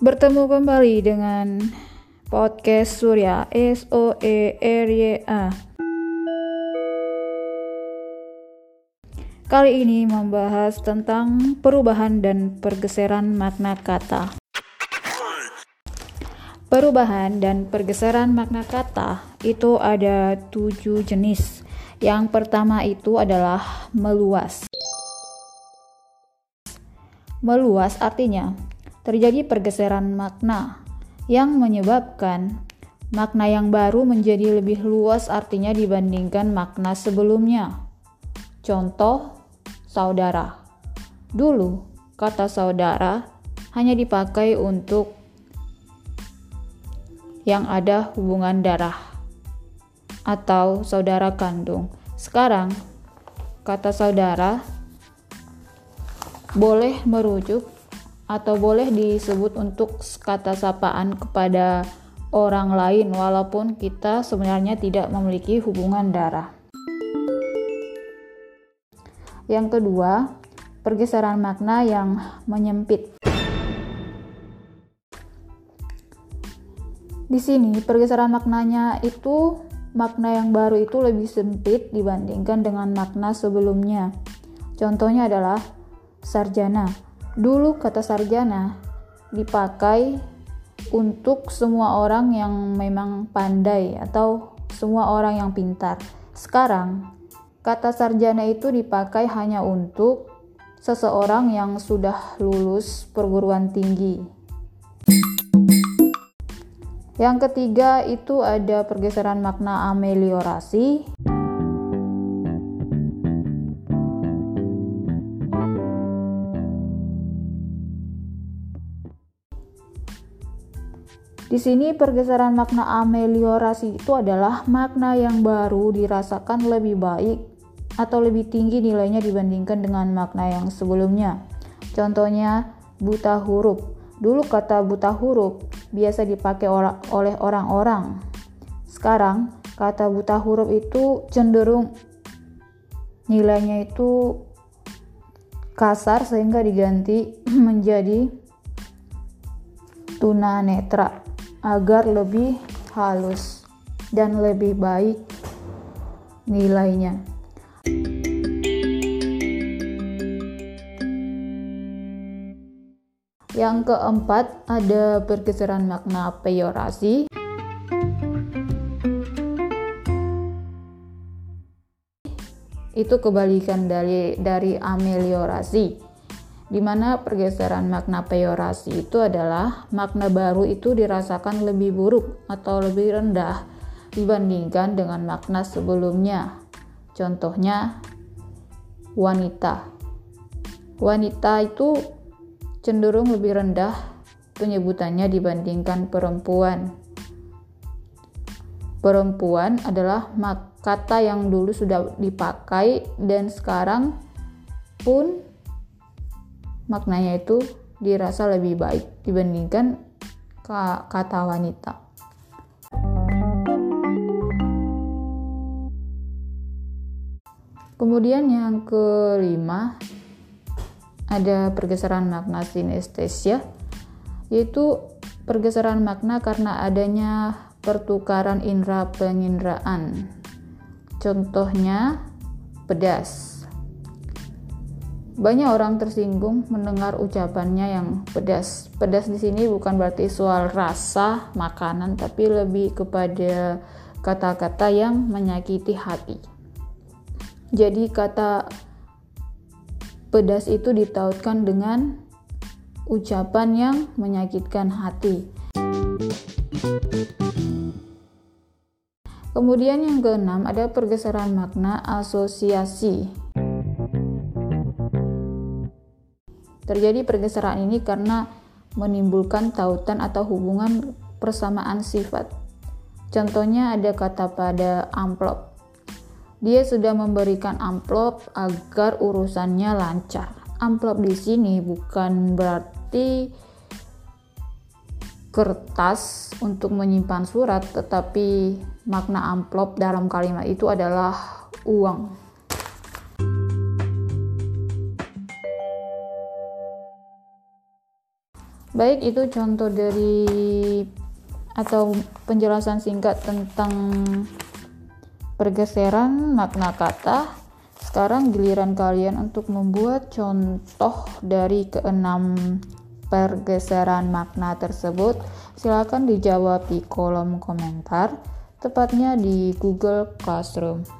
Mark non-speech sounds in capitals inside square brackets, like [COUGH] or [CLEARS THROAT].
Bertemu kembali dengan podcast Surya S O E R Y A. Kali ini membahas tentang perubahan dan pergeseran makna kata. Perubahan dan pergeseran makna kata itu ada tujuh jenis. Yang pertama itu adalah meluas. Meluas artinya terjadi pergeseran makna yang menyebabkan makna yang baru menjadi lebih luas artinya dibandingkan makna sebelumnya. Contoh, saudara. Dulu, kata saudara hanya dipakai untuk yang ada hubungan darah atau saudara kandung. Sekarang, kata saudara boleh merujuk atau boleh disebut untuk kata sapaan kepada orang lain walaupun kita sebenarnya tidak memiliki hubungan darah. Yang kedua, pergeseran makna yang menyempit. Di sini pergeseran maknanya itu makna yang baru itu lebih sempit dibandingkan dengan makna sebelumnya. Contohnya adalah sarjana Dulu kata sarjana dipakai untuk semua orang yang memang pandai atau semua orang yang pintar. Sekarang, kata sarjana itu dipakai hanya untuk seseorang yang sudah lulus perguruan tinggi. Yang ketiga itu ada pergeseran makna ameliorasi. Di sini pergeseran makna ameliorasi itu adalah makna yang baru dirasakan lebih baik atau lebih tinggi nilainya dibandingkan dengan makna yang sebelumnya. Contohnya buta huruf. Dulu kata buta huruf biasa dipakai oleh orang-orang. Sekarang kata buta huruf itu cenderung nilainya itu kasar sehingga diganti [CLEARS THROAT] menjadi tunanetra agar lebih halus dan lebih baik nilainya. Yang keempat, ada pergeseran makna peyorasi. Itu kebalikan dari dari ameliorasi di mana pergeseran makna peyorasi itu adalah makna baru itu dirasakan lebih buruk atau lebih rendah dibandingkan dengan makna sebelumnya. Contohnya, wanita. Wanita itu cenderung lebih rendah penyebutannya dibandingkan perempuan. Perempuan adalah kata yang dulu sudah dipakai dan sekarang pun maknanya itu dirasa lebih baik dibandingkan kata wanita. Kemudian yang kelima ada pergeseran makna sinestesia yaitu pergeseran makna karena adanya pertukaran indera penginderaan. Contohnya pedas. Banyak orang tersinggung mendengar ucapannya yang pedas. Pedas di sini bukan berarti soal rasa makanan, tapi lebih kepada kata-kata yang menyakiti hati. Jadi kata pedas itu ditautkan dengan ucapan yang menyakitkan hati. Kemudian yang keenam ada pergeseran makna asosiasi. Terjadi pergeseran ini karena menimbulkan tautan atau hubungan persamaan sifat. Contohnya ada kata pada amplop. Dia sudah memberikan amplop agar urusannya lancar. Amplop di sini bukan berarti kertas untuk menyimpan surat, tetapi makna amplop dalam kalimat itu adalah uang. Baik, itu contoh dari atau penjelasan singkat tentang pergeseran makna kata. Sekarang giliran kalian untuk membuat contoh dari keenam pergeseran makna tersebut. Silakan dijawab di kolom komentar, tepatnya di Google Classroom.